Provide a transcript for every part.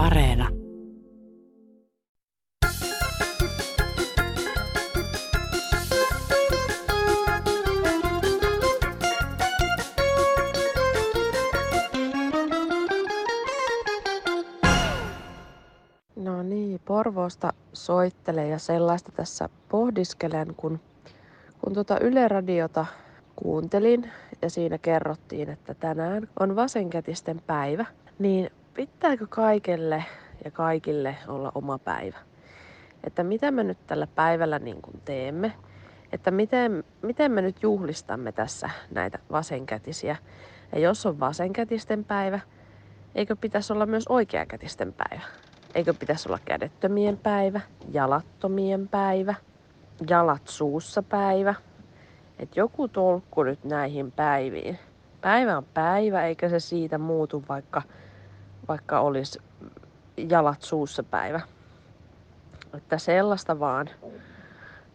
Areena. No niin, Porvoosta soittelee ja sellaista tässä pohdiskelen, kun, kun tuota Yle Radiota kuuntelin ja siinä kerrottiin, että tänään on vasenkätisten päivä, niin pitääkö kaikelle ja kaikille olla oma päivä? Että mitä me nyt tällä päivällä niin kuin teemme? Että miten, miten me nyt juhlistamme tässä näitä vasenkätisiä? Ja jos on vasenkätisten päivä, eikö pitäisi olla myös oikeakätisten päivä? Eikö pitäisi olla kädettömien päivä, jalattomien päivä, jalat suussa päivä? Että joku tolkku nyt näihin päiviin. Päivä on päivä, eikä se siitä muutu, vaikka, vaikka olisi jalat suussa päivä. Että sellaista vaan.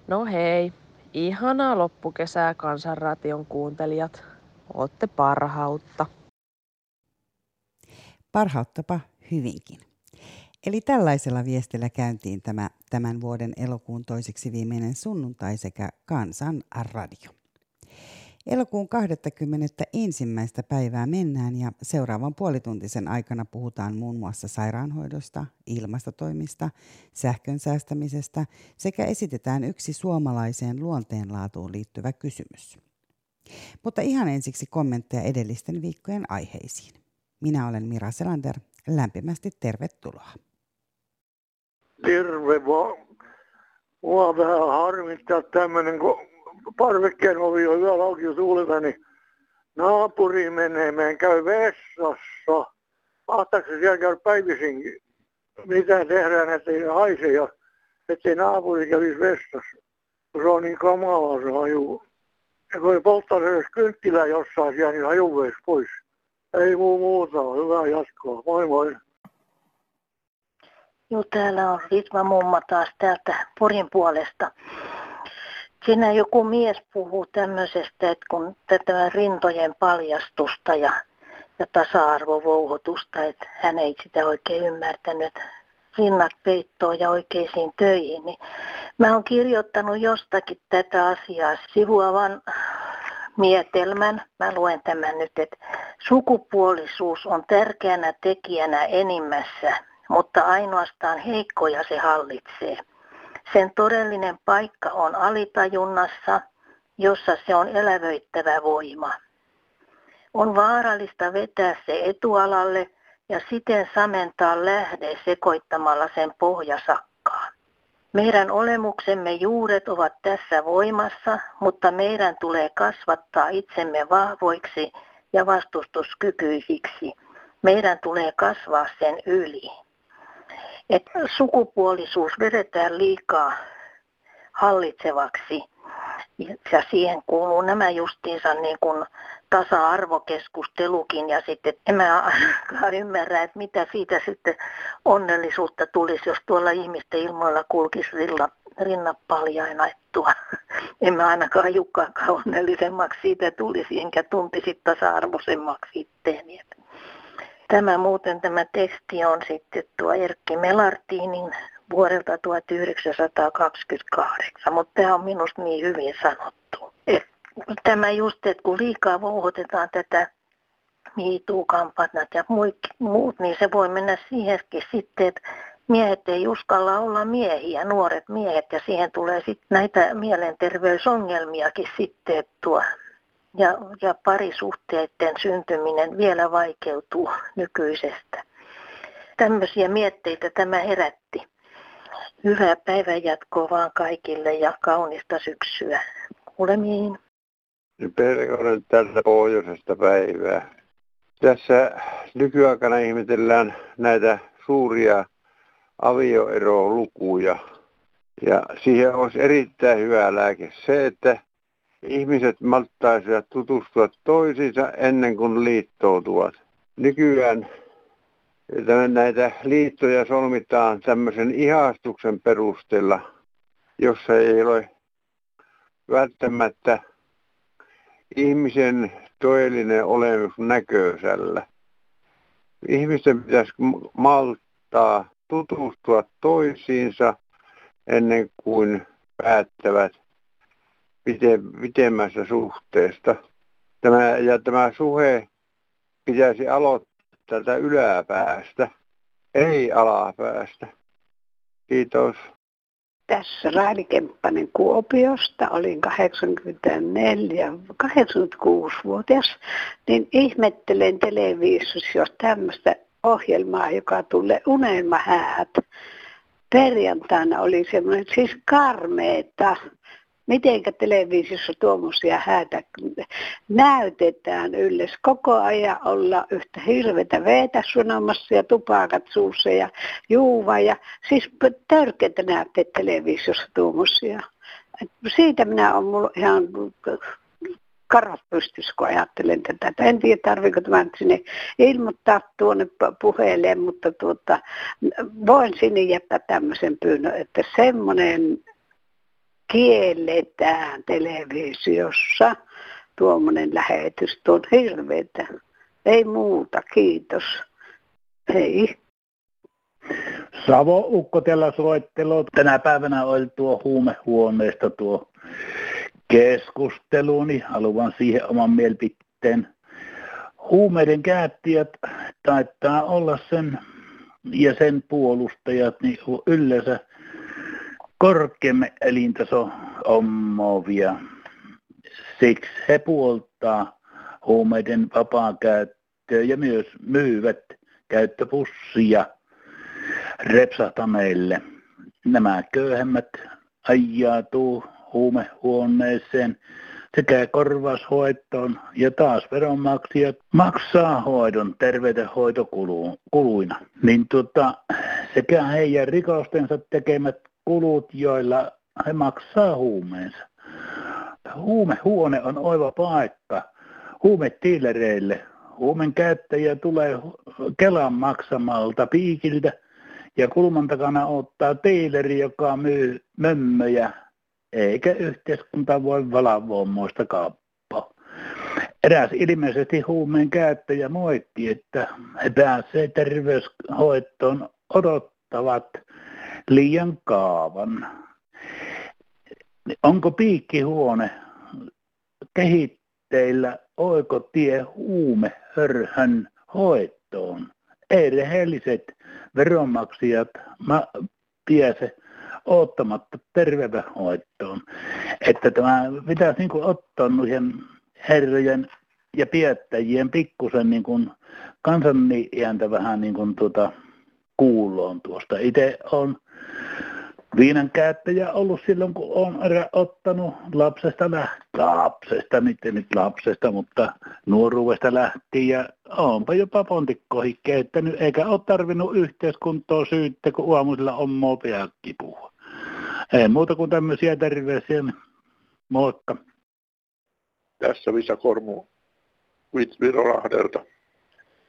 No hei, ihanaa loppukesää kansanration kuuntelijat. Ootte parhautta. Parhauttapa hyvinkin. Eli tällaisella viestillä käyntiin tämä tämän vuoden elokuun toiseksi viimeinen sunnuntai sekä Kansan radio. Elokuun 21. päivää mennään ja seuraavan puolituntisen aikana puhutaan muun muassa sairaanhoidosta, ilmastotoimista, sähkön säästämisestä sekä esitetään yksi suomalaiseen luonteenlaatuun liittyvä kysymys. Mutta ihan ensiksi kommentteja edellisten viikkojen aiheisiin. Minä olen Mira Selander. Lämpimästi tervetuloa. Terve vaan. Mua vähän harmittaa tämmönen, kun parvekkeen ovi on yöllä auki tuulella, niin naapuri menee, meidän käy vessassa. Mahtaako se siellä käydä päivisinkin? Mitä tehdään, ettei ne haise ja ettei naapuri kävisi vessassa. Se on niin kamalaa se haju. Ja kun polttaa se edes kynttilää jossain siellä, niin haju pois. Ei muu muuta, hyvää jatkoa. Moi moi. Joo, täällä on Ritva mumma taas täältä Porin puolesta. Siinä joku mies puhuu tämmöisestä, että kun tätä rintojen paljastusta ja, ja tasa-arvovouhotusta, että hän ei sitä oikein ymmärtänyt, rinnat peittoon ja oikeisiin töihin, niin mä oon kirjoittanut jostakin tätä asiaa sivuavan mietelmän. Mä luen tämän nyt, että sukupuolisuus on tärkeänä tekijänä enimmässä mutta ainoastaan heikkoja se hallitsee. Sen todellinen paikka on alitajunnassa, jossa se on elävöittävä voima. On vaarallista vetää se etualalle ja siten samentaa lähde sekoittamalla sen pohjasakkaan. Meidän olemuksemme juuret ovat tässä voimassa, mutta meidän tulee kasvattaa itsemme vahvoiksi ja vastustuskykyisiksi. Meidän tulee kasvaa sen yli että sukupuolisuus vedetään liikaa hallitsevaksi. Ja siihen kuuluu nämä justiinsa niin kuin tasa-arvokeskustelukin ja sitten en mä ainakaan ymmärrä, että mitä siitä sitten onnellisuutta tulisi, jos tuolla ihmisten ilmoilla kulkisi rilla, rinnat paljaina. En mä ainakaan Jukkaakaan onnellisemmaksi siitä tulisi, enkä tuntisi tasa-arvoisemmaksi itteeni. Tämä muuten tämä teksti on sitten tuo Erkki Melartinin vuodelta 1928, mutta tämä on minusta niin hyvin sanottu. Et tämä just, että kun liikaa vouhotetaan tätä miituukampanjat ja muut, niin se voi mennä siihenkin sitten, että miehet ei uskalla olla miehiä, nuoret miehet, ja siihen tulee sitten näitä mielenterveysongelmiakin sitten tuo ja, ja parisuhteiden syntyminen vielä vaikeutuu nykyisestä. Tämmöisiä mietteitä tämä herätti. Hyvää päivänjatkoa vaan kaikille ja kaunista syksyä. Kuulemiin. Perkonen tästä pohjoisesta päivää. Tässä nykyaikana ihmetellään näitä suuria avioerolukuja. Ja siihen olisi erittäin hyvä lääke se, että ihmiset malttaisivat tutustua toisiinsa ennen kuin liittoutuvat. Nykyään näitä liittoja solmitaan tämmöisen ihastuksen perusteella, jossa ei ole välttämättä ihmisen todellinen olemus näköisellä. Ihmisten pitäisi malttaa tutustua toisiinsa ennen kuin päättävät pitemmästä suhteesta. Tämä, ja tämä suhe pitäisi aloittaa täältä yläpäästä, ei alapäästä. Kiitos. Tässä Raili Kemppanen Kuopiosta, olin 84, 86-vuotias, niin ihmettelen televisiossa, jos tämmöistä ohjelmaa, joka tulee unelmahäät. Perjantaina oli semmoinen siis karmeeta mitenkä televisiossa tuommoisia häitä näytetään yllessä. Koko ajan olla yhtä hirvetä veetä sunomassa ja tupakat suussa ja juuva. Ja siis törkeitä näette televisiossa tuommoisia. Siitä minä olen mulla ihan karat pystyssä, kun ajattelen tätä. En tiedä, tarviko tämä sinne ilmoittaa tuonne puheelle, mutta tuota, voin sinne jättää tämmöisen pyynnön, että semmoinen kielletään televisiossa tuommoinen lähetys. Tuo on hirveetä. Ei muuta, kiitos. Hei. Savo Ukkotella soittelu. Tänä päivänä oli tuo huumehuoneesta tuo keskustelu, niin haluan siihen oman mielipiteen. Huumeiden käyttäjät taitaa olla sen ja sen puolustajat niin yleensä korkeamman elintaso ommovia. Siksi he puoltaa huumeiden vapaa käyttöä ja myös myyvät käyttöpussia repsahtaneille. Nämä köyhemmät ajautuu huumehuoneeseen sekä korvaushoitoon ja taas veronmaksajat maksaa hoidon terveydenhoitokuluina. Niin tota, sekä heidän rikostensa tekemät kulut, joilla he maksaa huumeensa. Huumehuone on oiva paikka huumetiilereille. Huumen käyttäjä tulee Kelan maksamalta piikiltä ja kulman takana ottaa teileri, joka myy mömmöjä, eikä yhteiskunta voi valvoa muista kauppaa. Eräs ilmeisesti huumeen käyttäjä moitti, että he pääsevät terveyshoitoon odottavat liian kaavan. Onko piikkihuone kehitteillä oikotie huumehörhön hoitoon? Ei rehelliset veronmaksajat ma- piese ottamatta terveydenhoitoon. Että tämä pitäisi niin ottaa noiden herrojen ja piettäjien pikkusen niin kuin kansanniäntä vähän niin kuin tuota, kuuloon tuosta. Itse on viinan käyttäjä ollut silloin, kun on ottanut lapsesta lähtien, lapsesta, nyt nyt lapsesta, mutta nuoruudesta lähtien ja onpa jopa pontikkoihin keittänyt, eikä ole tarvinnut yhteiskuntoa syyttä, kun aamuisella on puhua. Ei muuta kuin tämmöisiä terveisiä, niin moikka. Tässä Visa Kormu Virolahdelta.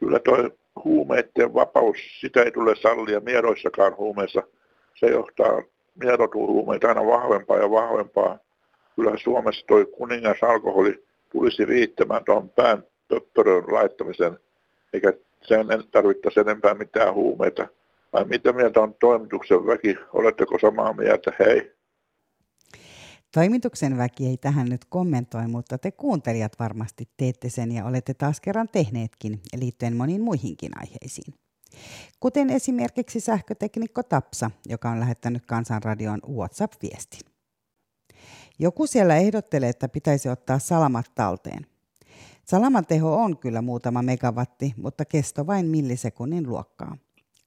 Kyllä toi huumeiden vapaus, sitä ei tule sallia miedoissakaan huumeissa. Se johtaa miedotuhuumeita aina vahvempaa ja vahvempaa. Kyllä Suomessa toi kuningas alkoholi tulisi riittämään tuon pään töppörön laittamisen, eikä sen tarvittaisi enempää mitään huumeita. Vai mitä mieltä on toimituksen väki? Oletteko samaa mieltä? Hei. Toimituksen väki ei tähän nyt kommentoi, mutta te kuuntelijat varmasti teette sen ja olette taas kerran tehneetkin liittyen moniin muihinkin aiheisiin. Kuten esimerkiksi sähköteknikko Tapsa, joka on lähettänyt Kansanradioon WhatsApp-viestin. Joku siellä ehdottelee, että pitäisi ottaa salamat talteen. Salaman teho on kyllä muutama megawatti, mutta kesto vain millisekunnin luokkaa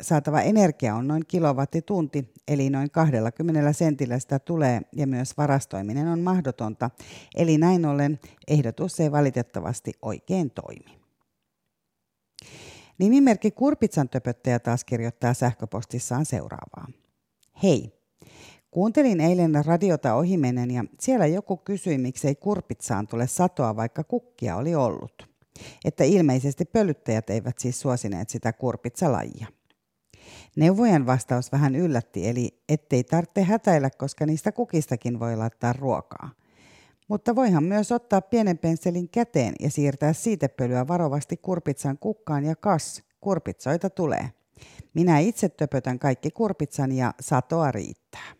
saatava energia on noin kilowattitunti, eli noin 20 sentillä sitä tulee ja myös varastoiminen on mahdotonta, eli näin ollen ehdotus ei valitettavasti oikein toimi. Nimimerkki Kurpitsan töpöttäjä taas kirjoittaa sähköpostissaan seuraavaa. Hei, kuuntelin eilen radiota ohimenen ja siellä joku kysyi, miksei Kurpitsaan tule satoa, vaikka kukkia oli ollut. Että ilmeisesti pölyttäjät eivät siis suosineet sitä kurpitsalajia. Neuvojan vastaus vähän yllätti, eli ettei tarvitse hätäillä, koska niistä kukistakin voi laittaa ruokaa. Mutta voihan myös ottaa pienen pensselin käteen ja siirtää siitepölyä varovasti kurpitsan kukkaan ja kas, kurpitsoita tulee. Minä itse töpötän kaikki kurpitsani ja satoa riittää.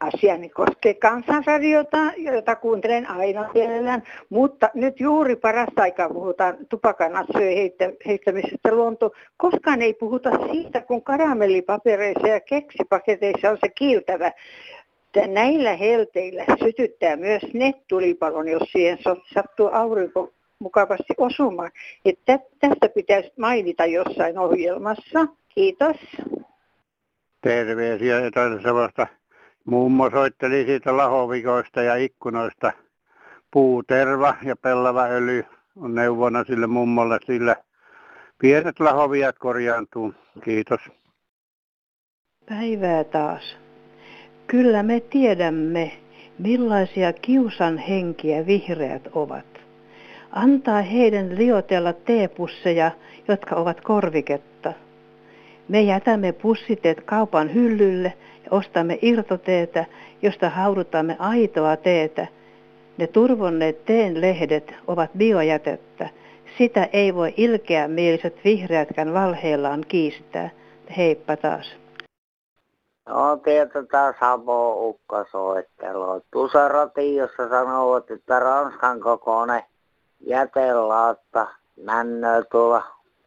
Asiani koskee kansanradiota, jota kuuntelen aina mielellään, mutta nyt juuri parasta aikaa puhutaan tupakan asioiden heittämisestä luontoon. Koskaan ei puhuta siitä, kun karamellipapereissa ja keksipaketeissa on se kiiltävä näillä helteillä sytyttää myös nettulipalon, jos siihen sattuu aurinko mukavasti osumaan. Että tästä pitäisi mainita jossain ohjelmassa. Kiitos. Terveisiä jotain sellaista. Mummo soitteli siitä lahovikoista ja ikkunoista. Puuterva ja pellava öljy on neuvona sille mummolle, sillä pienet lahoviat korjaantuu. Kiitos. Päivää taas. Kyllä me tiedämme, millaisia kiusan henkiä vihreät ovat. Antaa heidän liotella teepusseja, jotka ovat korviketta. Me jätämme pussiteet kaupan hyllylle ja ostamme irtoteetä, josta haudutamme aitoa teetä. Ne turvonneet teen lehdet ovat biojätettä. Sitä ei voi ilkeä mieliset vihreätkään valheillaan kiistää. Heippa taas. No tietysti Savo Ukka soittelu. Tuossa ratiossa sanovat, että Ranskan kokoinen jätelaatta männöö tuolla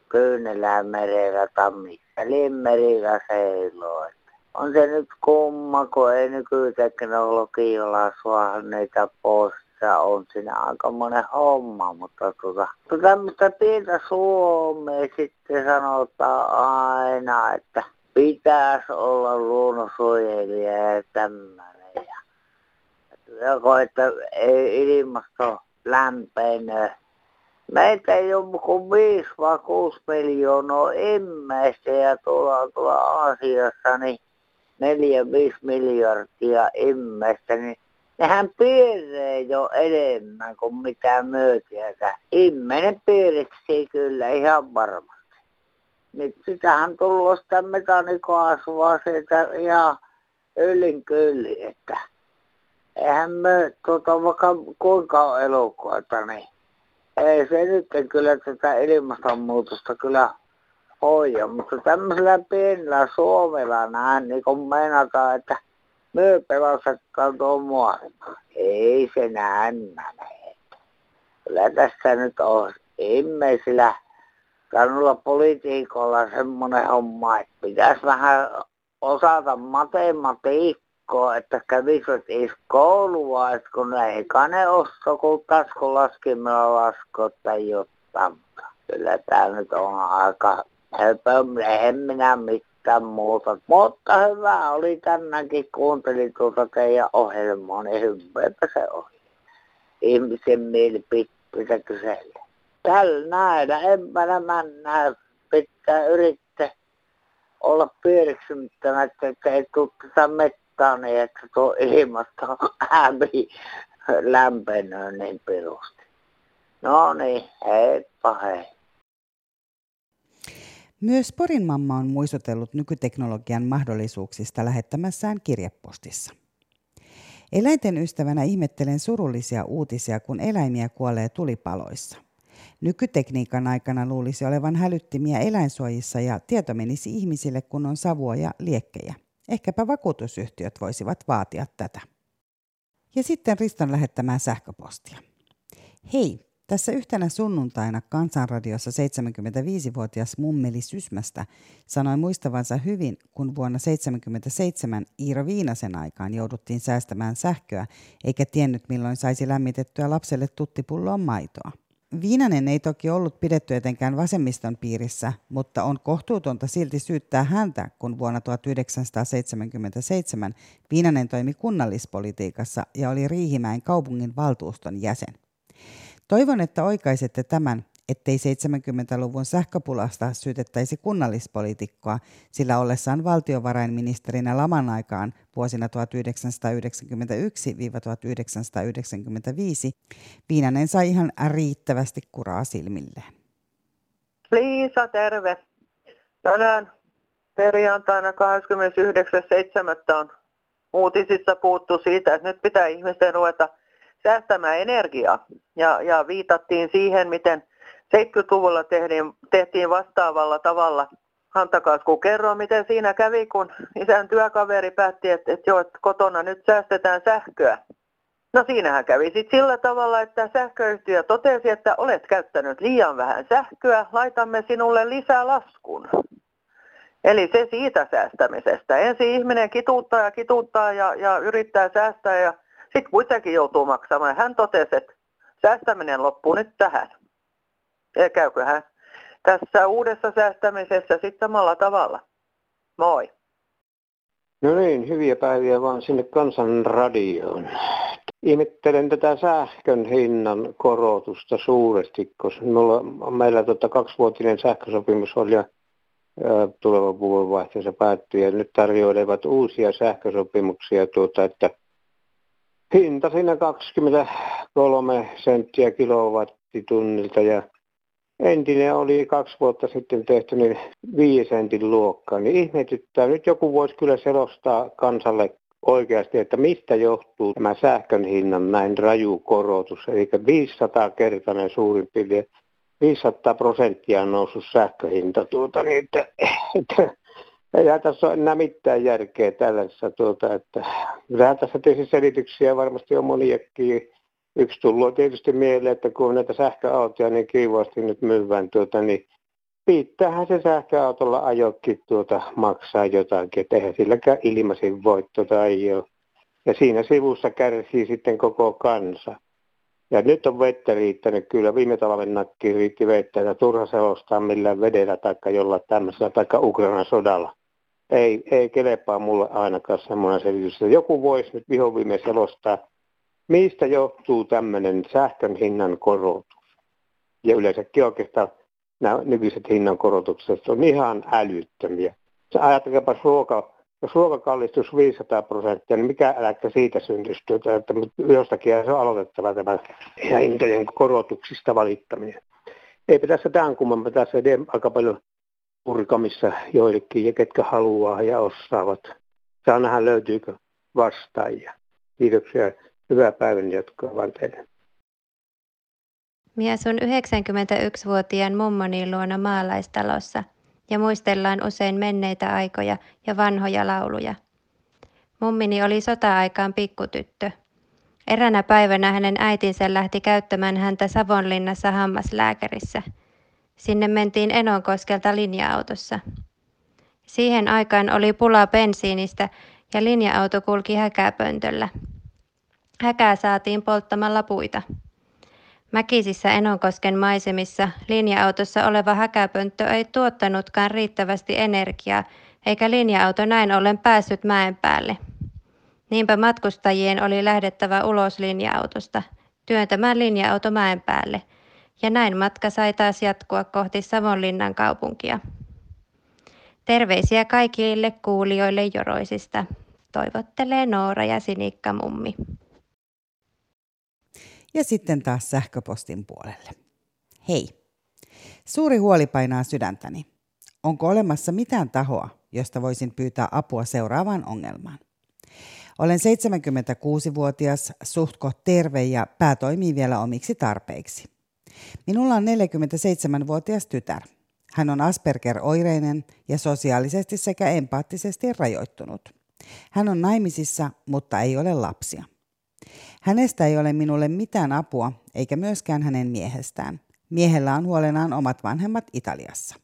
Kyynelän merellä tammissa. Limmerillä seiloo. On se nyt kumma, kun ei nykyteknologialla saa niitä pois. On siinä aika monen homma, mutta tuota, tämmöistä pientä Suomea sitten sanotaan aina, että pitäisi olla luonnonsuojelija ja tämmöinen. Ja, joko, että ei ilmasto lämpenee. Meitä ei ole kuin 5 vai 6 miljoonaa ihmistä ja tuolla, tuolla Aasiassa niin 4-5 miljardia ihmistä, niin nehän piirree jo enemmän kuin mitä myötiätä. Ihminen piiriksi kyllä ihan varmasti niin sitähän tullut sieltä ihan yllin kyllin, että eihän me tuota, vaikka kuinka on elokuita, niin ei se nyt kyllä tätä ilmastonmuutosta kyllä hoida, mutta tämmöisellä pienellä Suomella näin, niin kun meinataan, että me pelastetaan tuon maailman. Ei se näin mene. Kyllä tässä nyt on ihmisillä kanulla politiikolla semmoinen homma, että pitäisi vähän osata matematiikkaa, että kävisivät edes koulua, että kun ei kane osto, kun taskulaskimella laskua tai jotain. Kyllä tämä nyt on aika höpö, en minä mitään muuta. Mutta hyvä oli tänäänkin, kuuntelin tuota teidän ohjelmaa, niin hyväpä se oli. Ihmisen mielipiteitä kysellä tällä näillä empänä mennään pitää yrittää olla piiriksymättömättä, että ei tule tätä mettaa niin, että tuo ilmasto hävi lämpenee niin pirusti. No niin, heippa hei. Myös Porin mamma on muistutellut nykyteknologian mahdollisuuksista lähettämässään kirjepostissa. Eläinten ystävänä ihmettelen surullisia uutisia, kun eläimiä kuolee tulipaloissa. Nykytekniikan aikana luulisi olevan hälyttimiä eläinsuojissa ja tieto menisi ihmisille, kun on savua ja liekkejä. Ehkäpä vakuutusyhtiöt voisivat vaatia tätä. Ja sitten Riston lähettämään sähköpostia. Hei, tässä yhtenä sunnuntaina Kansanradiossa 75-vuotias mummeli Sysmästä sanoi muistavansa hyvin, kun vuonna 1977 Iiro Viinasen aikaan jouduttiin säästämään sähköä, eikä tiennyt milloin saisi lämmitettyä lapselle tuttipulloon maitoa. Viinanen ei toki ollut pidetty etenkään vasemmiston piirissä, mutta on kohtuutonta silti syyttää häntä, kun vuonna 1977 Viinanen toimi kunnallispolitiikassa ja oli Riihimäen kaupungin valtuuston jäsen. Toivon, että oikaisette tämän ettei 70-luvun sähköpulasta syytettäisi kunnallispolitiikkoa, sillä ollessaan valtiovarainministerinä laman aikaan vuosina 1991-1995 Viinanen sai ihan riittävästi kuraa silmilleen. Liisa, terve. Tänään perjantaina 29.7. on uutisissa puuttu siitä, että nyt pitää ihmisten ruveta säästämään energiaa. Ja, ja viitattiin siihen, miten 70-luvulla tehtiin, tehtiin vastaavalla tavalla. Hantakas, kun kerroin, miten siinä kävi, kun isän työkaveri päätti, että, että joo, että kotona nyt säästetään sähköä. No siinähän kävi sitten sillä tavalla, että sähköyhtiö totesi, että olet käyttänyt liian vähän sähköä, laitamme sinulle lisää laskun. Eli se siitä säästämisestä. Ensin ihminen kituuttaa ja kituuttaa ja, ja yrittää säästää ja sitten kuitenkin joutuu maksamaan. Hän totesi, että säästäminen loppuu nyt tähän. Ja käyköhän tässä uudessa säästämisessä sitten samalla tavalla. Moi. No niin, hyviä päiviä vaan sinne kansanradioon. Ihmettelen tätä sähkön hinnan korotusta suuresti, koska mulla, meillä tota kaksivuotinen sähkösopimus oli ja tulevan vuodenvaihteessa päättyi ja nyt tarjoilevat uusia sähkösopimuksia, tuota, että hinta siinä 23 senttiä kilowattitunnilta ja entinen oli kaksi vuotta sitten tehty niin viisi sentin luokkaa, niin ihmetyttää. Nyt joku voisi kyllä selostaa kansalle oikeasti, että mistä johtuu tämä sähkön hinnan näin raju korotus, eli 500 kertainen suurin piirtein 500 prosenttia on noussut sähköhinta, tuota, niin että, että ei tässä ole enää mitään järkeä tällaisessa, tuota, että tässä tietysti selityksiä varmasti on moniakin. Yksi tullut tietysti mieleen, että kun näitä sähköautoja niin kiivaasti nyt myyvään, tuota, niin piittäähän se sähköautolla ajokin tuota maksaa jotakin, että eihän silläkään ilmaisin voitto tai ole. Ja siinä sivussa kärsii sitten koko kansa. Ja nyt on vettä riittänyt kyllä. Viime talven nakkiin riitti vettä ja turha selostaa millään vedellä tai jollain tämmöisellä tai Ukrainan sodalla. Ei, ei kelepaa mulle ainakaan semmoinen selitys. Joku voisi nyt vihoviime selostaa, mistä johtuu tämmöinen sähkön hinnan korotus. Ja yleensäkin oikeastaan nämä nykyiset hinnankorotukset on ihan älyttömiä. Ajatelkaapa ruoka, jos ruoka kallistus 500 prosenttia, niin mikä äläkkä siitä syntyisi, tuota, että jostakin se on aloitettava tämä hintojen korotuksista valittaminen. Eipä tässä tämän kummempaa, tässä edes aika paljon purkamissa joillekin, ja ketkä haluaa ja osaavat. Saa nähdä löytyykö vastaajia. Kiitoksia. Hyvää päivän jatkoa vaan teille. Minä asun 91-vuotiaan mummoni luona maalaistalossa ja muistellaan usein menneitä aikoja ja vanhoja lauluja. Mummini oli sota-aikaan pikkutyttö. Eränä päivänä hänen äitinsä lähti käyttämään häntä Savonlinnassa hammaslääkärissä. Sinne mentiin Enonkoskelta linja-autossa. Siihen aikaan oli pula bensiinistä ja linja-auto kulki häkäpöntöllä. Häkää saatiin polttamalla puita. Mäkisissä Enonkosken maisemissa linja-autossa oleva häkäpönttö ei tuottanutkaan riittävästi energiaa, eikä linja-auto näin ollen päässyt mäen päälle. Niinpä matkustajien oli lähdettävä ulos linja-autosta, työntämään linja-auto mäen päälle, ja näin matka sai taas jatkua kohti Savonlinnan kaupunkia. Terveisiä kaikille kuulijoille Joroisista. Toivottelee Noora ja Sinikka mummi. Ja sitten taas sähköpostin puolelle. Hei, suuri huoli painaa sydäntäni. Onko olemassa mitään tahoa, josta voisin pyytää apua seuraavaan ongelmaan? Olen 76-vuotias, suhtko terve ja pää toimii vielä omiksi tarpeiksi. Minulla on 47-vuotias tytär. Hän on Asperger-oireinen ja sosiaalisesti sekä empaattisesti rajoittunut. Hän on naimisissa, mutta ei ole lapsia. Hänestä ei ole minulle mitään apua, eikä myöskään hänen miehestään. Miehellä on huolenaan omat vanhemmat Italiassa.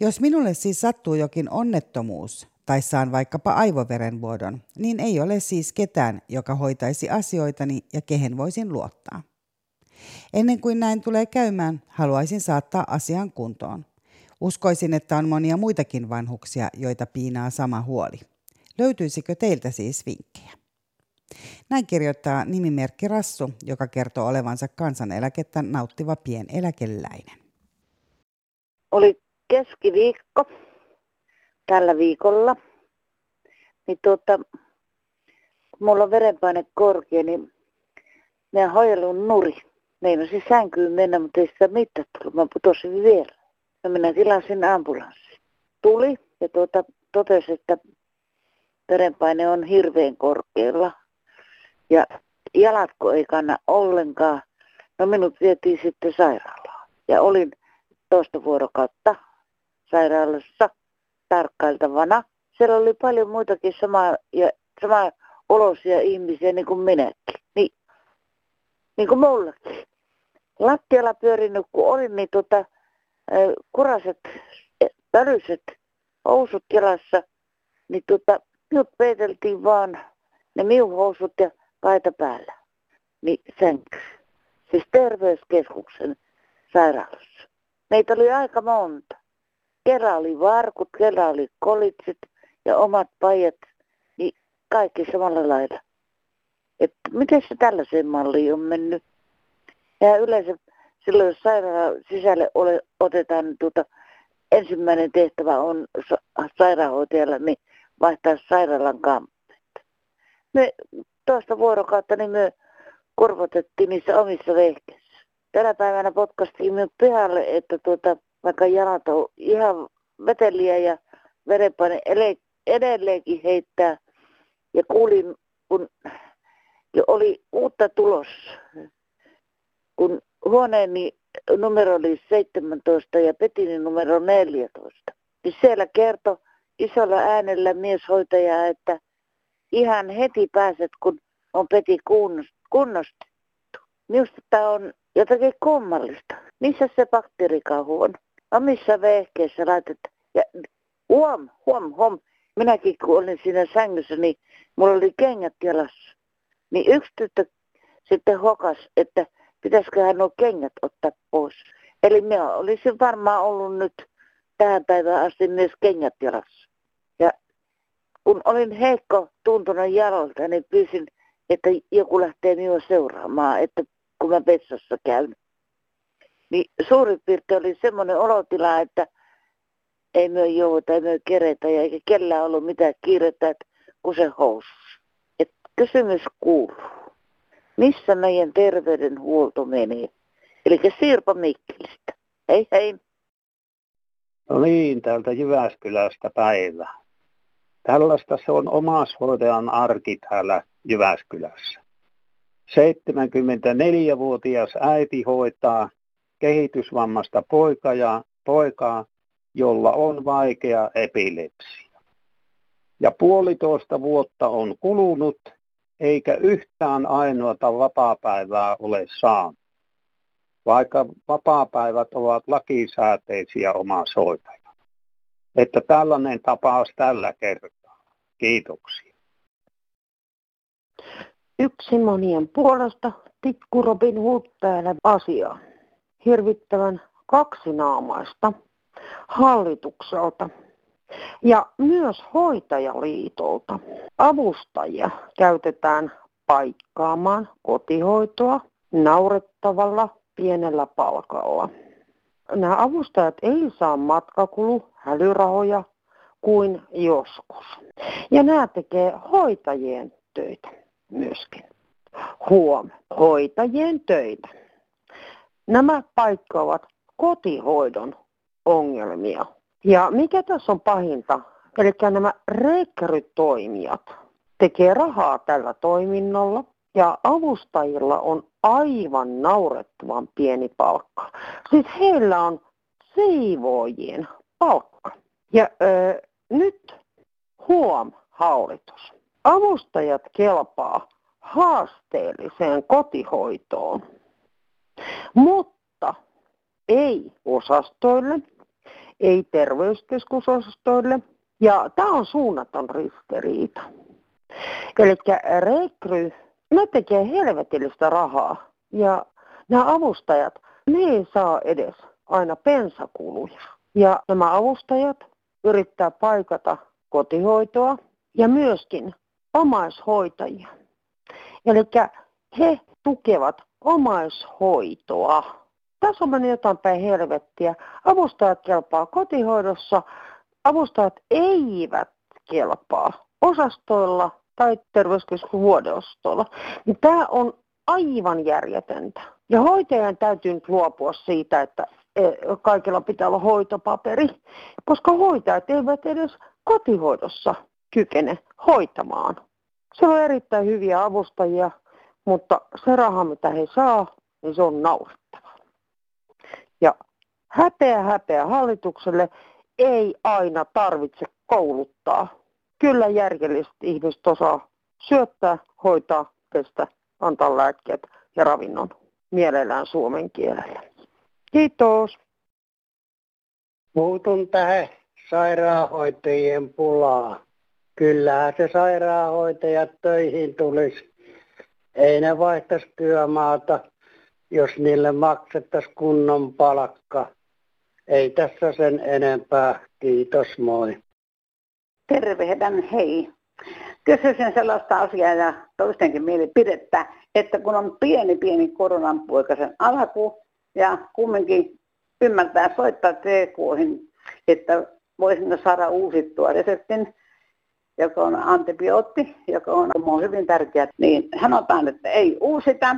Jos minulle siis sattuu jokin onnettomuus tai saan vaikkapa aivoverenvuodon, niin ei ole siis ketään, joka hoitaisi asioitani ja kehen voisin luottaa. Ennen kuin näin tulee käymään, haluaisin saattaa asian kuntoon. Uskoisin, että on monia muitakin vanhuksia, joita piinaa sama huoli. Löytyisikö teiltä siis vinkkejä? Näin kirjoittaa nimimerkki Rassu, joka kertoo olevansa kansaneläkettä nauttiva pieneläkeläinen. Oli keskiviikko tällä viikolla. Niin tuota, kun mulla on verenpaine korkea, niin minä hojelun nuri. Meinasin sänkyyn mennä, mutta ei sitä mitään tullut. Mä putosin vielä. Ja minä tilasin ambulanssi. Tuli ja tuota, totesi, että verenpaine on hirveän korkealla. Ja jalatko ei kanna ollenkaan. No minut vietiin sitten sairaalaan. Ja olin toista vuorokautta sairaalassa tarkkailtavana. Siellä oli paljon muitakin samaa, ja, samaa olosia ihmisiä niin kuin minäkin. Niin, niin kuin mullakin. Lattialla pyörinyt, kun olin, niin tota, kuraset, välyset housut jalassa, niin tota, minut peiteltiin vaan ne miuhousut ja paita päällä. Niin sänky. Siis terveyskeskuksen sairaalassa. Meitä oli aika monta. Kela oli varkut, kela oli kolitsit ja omat pajat, niin kaikki samalla lailla. Että miten se tällaiseen malliin on mennyt? Ja yleensä silloin, jos sairaalan sisälle ole, otetaan, niin tuota, ensimmäinen tehtävä on sairaanhoitajalla niin vaihtaa sairaalan kamppeet. Me toista vuorokautta niin me korvotettiin niissä omissa vehkeissä. Tänä päivänä potkastiin minut pihalle, että tuota, vaikka jalat on ihan veteliä ja verenpaine edelleenkin heittää. Ja kuulin, kun jo oli uutta tulos, kun huoneeni numero oli 17 ja Petinin numero 14. Niin siellä kertoi isolla äänellä mieshoitaja, että ihan heti pääset, kun on Peti kunnostettu. Minusta tämä on jotakin kummallista. Missä se bakteerikahu on? Omissa vehkeissä laitetaan. Ja huom, huom, huom. Minäkin kun olin siinä sängyssä, niin mulla oli kengät jalassa. Niin yksi tyttö sitten hokas, että pitäisiköhän nuo kengät ottaa pois. Eli minä olisin varmaan ollut nyt tähän päivään asti myös kengät jalassa. Kun olin heikko tuntunut jalalta, niin pyysin, että joku lähtee minua seuraamaan, että kun mä vessassa käyn. Niin suurin piirtein oli semmoinen olotila, että ei myö jouduta, ei myö keretä ja eikä kellään ollut mitään kiirettä, että kun se housus. Et kysymys kuuluu missä meidän terveydenhuolto menee. Eli Sirpa Mikkelistä. Hei hei. No niin, täältä Jyväskylästä päivä. Tällaista se on omaishoitajan arki täällä Jyväskylässä. 74-vuotias äiti hoitaa kehitysvammasta poika ja poikaa, jolla on vaikea epilepsia. Ja puolitoista vuotta on kulunut eikä yhtään ainoata vapaapäivää ole saanut, vaikka vapaapäivät ovat lakisääteisiä omaishoitajia. Että tällainen tapaus tällä kertaa. Kiitoksia. Yksi monien puolesta Tikku Robin Hood täällä asiaan. Hirvittävän kaksinaamaista hallitukselta ja myös hoitajaliitolta. Avustajia käytetään paikkaamaan kotihoitoa naurettavalla pienellä palkalla. Nämä avustajat ei saa matkakulu hälyrahoja kuin joskus. Ja nämä tekee hoitajien töitä myöskin. Huom, hoitajien töitä. Nämä paikkaavat kotihoidon ongelmia ja mikä tässä on pahinta? Eli nämä rekrytoimijat tekee rahaa tällä toiminnalla ja avustajilla on aivan naurettavan pieni palkka. Siis heillä on siivoojien palkka. Ja ö, nyt huom hallitus. Avustajat kelpaa haasteelliseen kotihoitoon, mutta ei osastoille, ei terveyskeskusosastoille. Ja tämä on suunnaton ristiriita. Eli rekry, ne tekee helvetillistä rahaa ja nämä avustajat, ne ei saa edes aina pensakuluja. Ja nämä avustajat yrittää paikata kotihoitoa ja myöskin omaishoitajia. Eli he tukevat omaishoitoa tässä on mennyt jotain päin helvettiä. Avustajat kelpaa kotihoidossa, avustajat eivät kelpaa osastoilla tai terveyskeskuksen vuodeostoilla. Niin tämä on aivan järjetöntä. Ja hoitajan täytyy nyt luopua siitä, että e, kaikilla pitää olla hoitopaperi, koska hoitajat eivät edes kotihoidossa kykene hoitamaan. Se on erittäin hyviä avustajia, mutta se raha, mitä he saa, niin se on naurettava. Ja häpeä häpeä hallitukselle ei aina tarvitse kouluttaa. Kyllä järjelliset ihmiset osaa syöttää, hoitaa, pestä, antaa lääkkeet ja ravinnon mielellään suomen kielellä. Kiitos. Puutun tähän sairaanhoitajien pulaa. Kyllähän se sairaanhoitajat töihin tulisi. Ei ne vaihtaisi työmaata, jos niille maksettaisiin kunnon palkka. Ei tässä sen enempää. Kiitos, moi. Tervehdän, hei. Kysyisin sellaista asiaa ja toistenkin mielipidettä, että kun on pieni pieni koronan poikasen alku ja kumminkin ymmärtää soittaa TK-hin, että voisin saada uusittua reseptin, joka on antibiootti, joka on, on hyvin tärkeä, niin sanotaan, että ei uusita.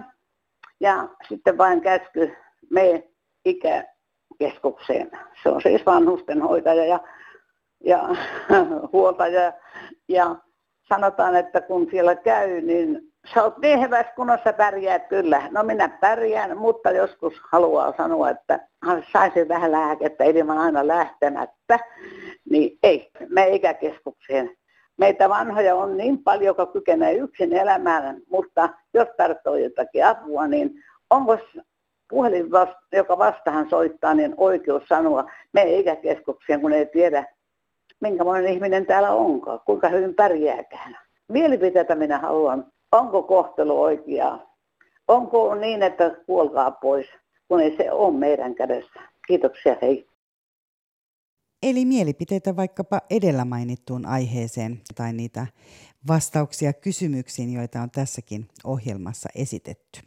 Ja sitten vain käsky me ikäkeskukseen. Se on siis vanhustenhoitaja ja, ja huoltaja. Ja sanotaan, että kun siellä käy, niin sä oot niin hyvässä kunnossa pärjäät kyllä. No minä pärjään, mutta joskus haluaa sanoa, että saisi vähän lääkettä ilman aina lähtemättä. Niin ei, me ikäkeskukseen. Meitä vanhoja on niin paljon, joka kykenee yksin elämään, mutta jos tarvitsee jotakin apua, niin onko puhelin, joka vastahan soittaa, niin oikeus sanoa me ikäkeskukseen, kun ei tiedä, minkä monen ihminen täällä onkaan, kuinka hyvin pärjääkään. Mielipiteitä minä haluan onko kohtelu oikeaa. Onko niin, että kuolkaa pois, kun ei se ole meidän kädessä. Kiitoksia, hei. Eli mielipiteitä vaikkapa edellä mainittuun aiheeseen tai niitä vastauksia kysymyksiin, joita on tässäkin ohjelmassa esitetty.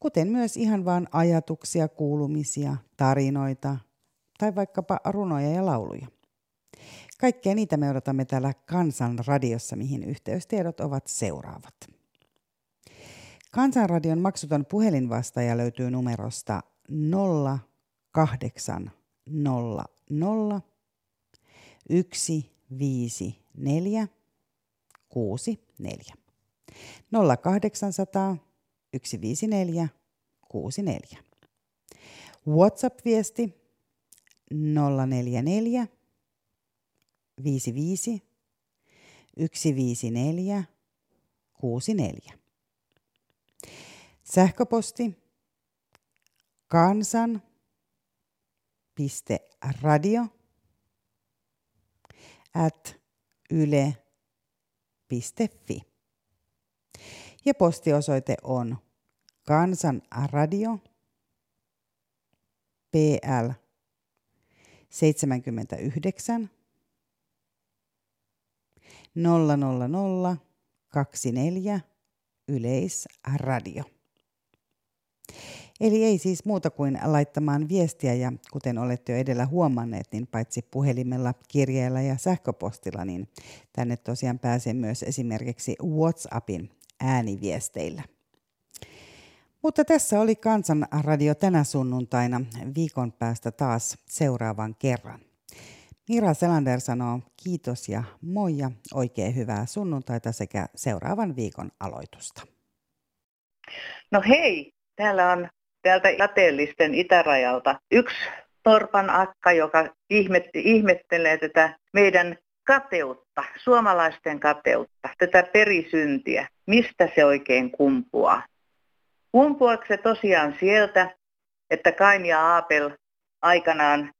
Kuten myös ihan vain ajatuksia, kuulumisia, tarinoita tai vaikkapa runoja ja lauluja. Kaikkea niitä me odotamme täällä Kansan radiossa, mihin yhteystiedot ovat seuraavat. Kansanradion maksuton puhelinvastaaja löytyy numerosta 0800 154 64. 0800 154 64. WhatsApp-viesti 044 55 154 64. Sähköposti kansan radio at yle.fi. Ja postiosoite on Kansanradio PL 79 00024 Yleisradio. Eli ei siis muuta kuin laittamaan viestiä ja kuten olette jo edellä huomanneet, niin paitsi puhelimella, kirjeellä ja sähköpostilla, niin tänne tosiaan pääsee myös esimerkiksi WhatsAppin ääniviesteillä. Mutta tässä oli Kansanradio tänä sunnuntaina viikon päästä taas seuraavan kerran. Mira Selander sanoo kiitos ja moi ja oikein hyvää sunnuntaita sekä seuraavan viikon aloitusta. No hei, täällä on täältä kateellisten itärajalta yksi torpan akka, joka ihmetti, ihmettelee tätä meidän kateutta, suomalaisten kateutta, tätä perisyntiä. Mistä se oikein kumpuaa? Kumpuako se tosiaan sieltä, että Kain ja Aapel aikanaan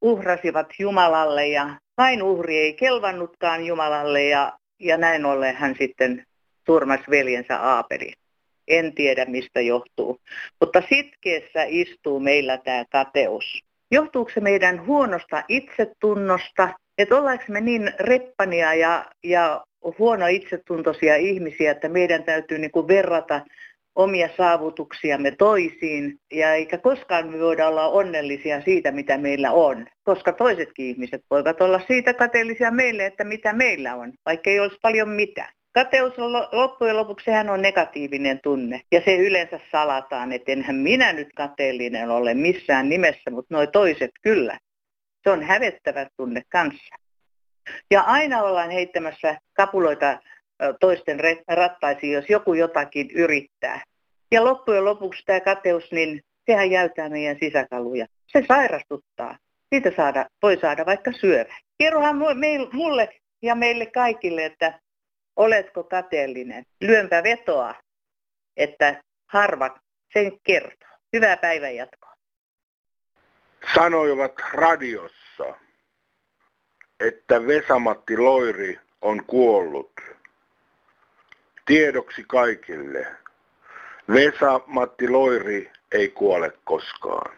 uhrasivat Jumalalle ja Kain uhri ei kelvannutkaan Jumalalle ja, ja näin ollen hän sitten surmasi veljensä Aapelin. En tiedä mistä johtuu. Mutta sitkeessä istuu meillä tämä kateus. Johtuuko se meidän huonosta itsetunnosta, että ollaanko me niin reppania ja, ja huono itsetuntoisia ihmisiä, että meidän täytyy niin verrata omia saavutuksiamme toisiin, ja eikä koskaan me voida olla onnellisia siitä, mitä meillä on, koska toisetkin ihmiset voivat olla siitä kateellisia meille, että mitä meillä on, vaikka ei olisi paljon mitään. Kateus on loppujen lopuksi sehän on negatiivinen tunne ja se yleensä salataan, että enhän minä nyt kateellinen ole missään nimessä, mutta nuo toiset kyllä. Se on hävettävä tunne kanssa. Ja aina ollaan heittämässä kapuloita toisten rattaisiin, jos joku jotakin yrittää. Ja loppujen lopuksi tämä kateus, niin sehän jäytää meidän sisäkaluja. Se sairastuttaa. Siitä saada, voi saada vaikka syövä. Kerrohan mulle ja meille kaikille, että oletko kateellinen. Lyönpä vetoa, että harva sen kertoo. Hyvää päivänjatkoa. Sanoivat radiossa, että Vesamatti Loiri on kuollut. Tiedoksi kaikille. Vesa-Matti Loiri ei kuole koskaan.